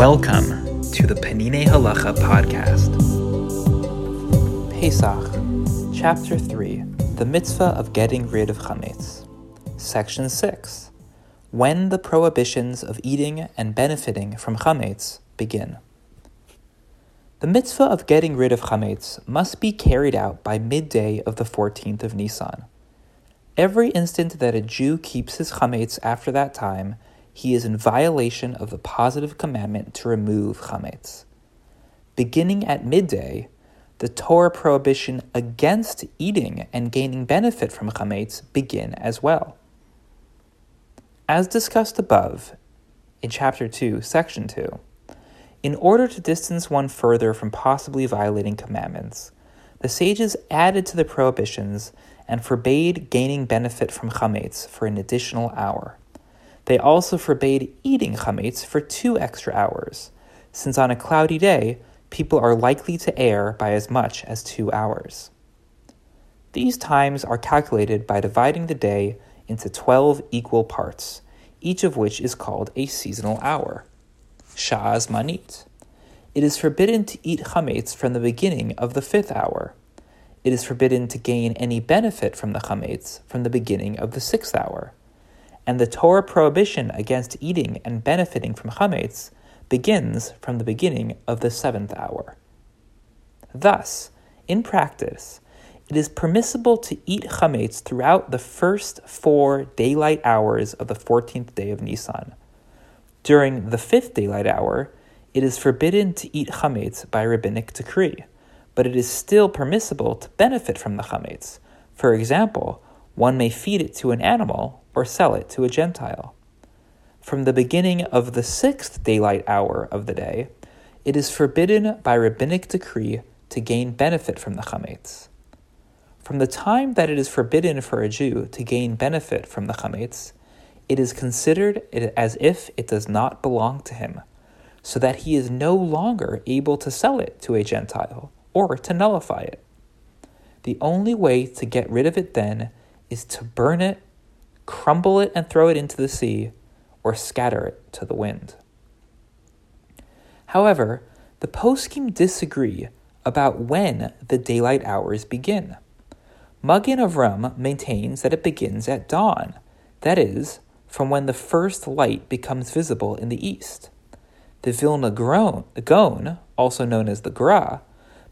Welcome to the Peninei Halacha podcast. Pesach, Chapter 3 The Mitzvah of Getting Rid of Chametz. Section 6 When the prohibitions of eating and benefiting from Chametz begin. The mitzvah of getting rid of Chametz must be carried out by midday of the 14th of Nisan. Every instant that a Jew keeps his Chametz after that time, he is in violation of the positive commandment to remove chametz. Beginning at midday, the Torah prohibition against eating and gaining benefit from chametz begin as well. As discussed above in chapter 2, section 2, in order to distance one further from possibly violating commandments, the sages added to the prohibitions and forbade gaining benefit from chametz for an additional hour. They also forbade eating chametz for two extra hours, since on a cloudy day, people are likely to err by as much as two hours. These times are calculated by dividing the day into 12 equal parts, each of which is called a seasonal hour. Sha'ah zmanit. It is forbidden to eat chametz from the beginning of the fifth hour. It is forbidden to gain any benefit from the chametz from the beginning of the sixth hour and the Torah prohibition against eating and benefiting from chametz begins from the beginning of the seventh hour. Thus, in practice, it is permissible to eat chametz throughout the first four daylight hours of the 14th day of Nisan. During the fifth daylight hour, it is forbidden to eat chametz by rabbinic decree, but it is still permissible to benefit from the chametz. For example, one may feed it to an animal or sell it to a Gentile. From the beginning of the sixth daylight hour of the day, it is forbidden by rabbinic decree to gain benefit from the chametz. From the time that it is forbidden for a Jew to gain benefit from the chametz, it is considered as if it does not belong to him, so that he is no longer able to sell it to a Gentile or to nullify it. The only way to get rid of it then is to burn it crumble it and throw it into the sea, or scatter it to the wind. However, the poskim disagree about when the daylight hours begin. Magen Avram maintains that it begins at dawn, that is, from when the first light becomes visible in the east. The Vilna Gaon, also known as the Gra,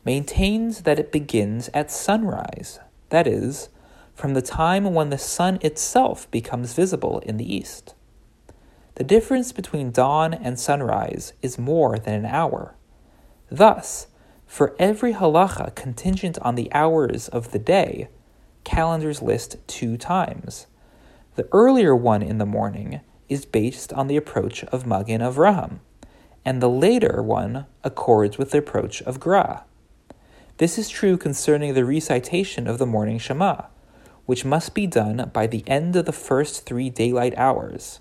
maintains that it begins at sunrise, that is, from the time when the sun itself becomes visible in the east. The difference between dawn and sunrise is more than an hour. Thus, for every halacha contingent on the hours of the day, calendars list two times. The earlier one in the morning is based on the approach of Magen Avraham, and the later one accords with the approach of Gra. This is true concerning the recitation of the morning Shema, which must be done by the end of the first three daylight hours,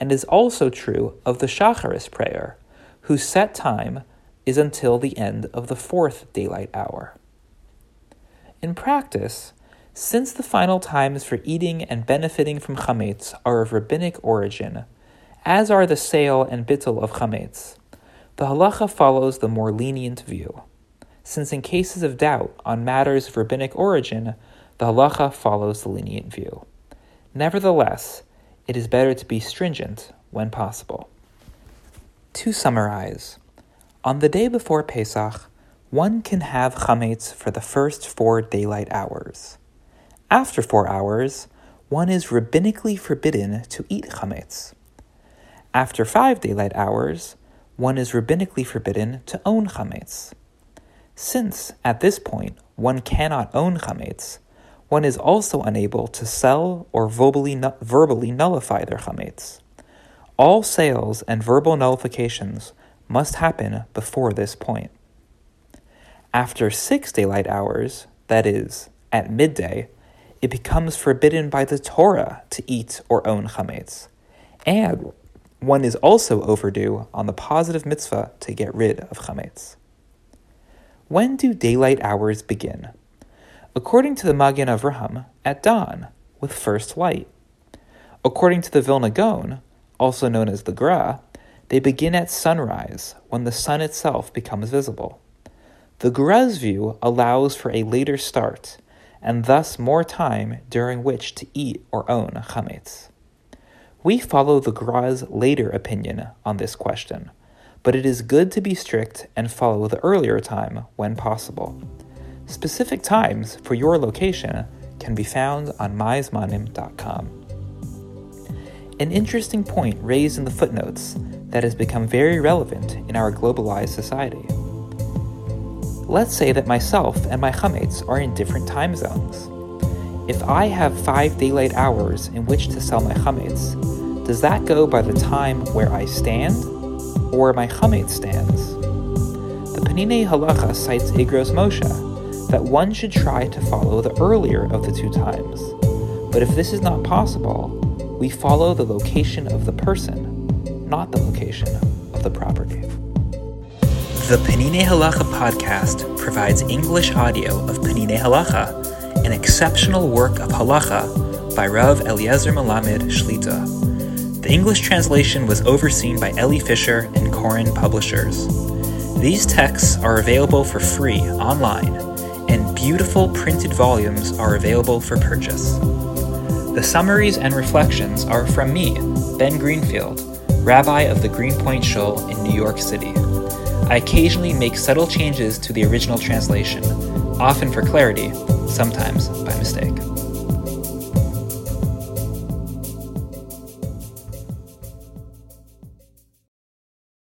and is also true of the Shacharis prayer, whose set time is until the end of the fourth daylight hour. In practice, since the final times for eating and benefiting from chametz are of rabbinic origin, as are the sale and bittul of chametz, the halacha follows the more lenient view, since in cases of doubt on matters of rabbinic origin, the halacha follows the lenient view. Nevertheless, it is better to be stringent when possible. To summarize, on the day before Pesach, one can have chametz for the first four daylight hours. After four hours, one is rabbinically forbidden to eat chametz. After five daylight hours, one is rabbinically forbidden to own chametz. Since, at this point, one cannot own chametz, one is also unable to sell or verbally, verbally nullify their chametz. All sales and verbal nullifications must happen before this point. After six daylight hours, that is, at midday, it becomes forbidden by the Torah to eat or own chametz, and one is also overdue on the positive mitzvah to get rid of chametz. When do daylight hours begin? According to the Magen Avraham, at dawn, with first light. According to the Vilna Gaon, also known as the Gra, They begin at sunrise, when the sun itself becomes visible. The Gra's view allows for a later start, and thus more time during which to eat or own chametz. We follow the Gra's later opinion on this question, but it is good to be strict and follow the earlier time when possible. Specific times for your location can be found on myzmanim.com. An interesting point raised in the footnotes that has become very relevant in our globalized society. Let's say that myself and my chametz are in different time zones. If I have five daylight hours in which to sell my chametz, does that go by the time where I stand or my chametz stands? The Peninei Halacha cites Igros Moshe that one should try to follow the earlier of the two times. But if this is not possible, we follow the location of the person, not the location of the property. The Peninei Halacha podcast provides English audio of Peninei Halacha, an exceptional work of halacha by Rav Eliezer Melamed Shlita. The English translation was overseen by Elli Fischer and Koren Publishers. These texts are available for free online, beautiful printed volumes are available for purchase. The summaries and reflections are from me, Ben Greenfield, rabbi of the Greenpoint Shul in New York City. I occasionally make subtle changes to the original translation, often for clarity, sometimes by mistake.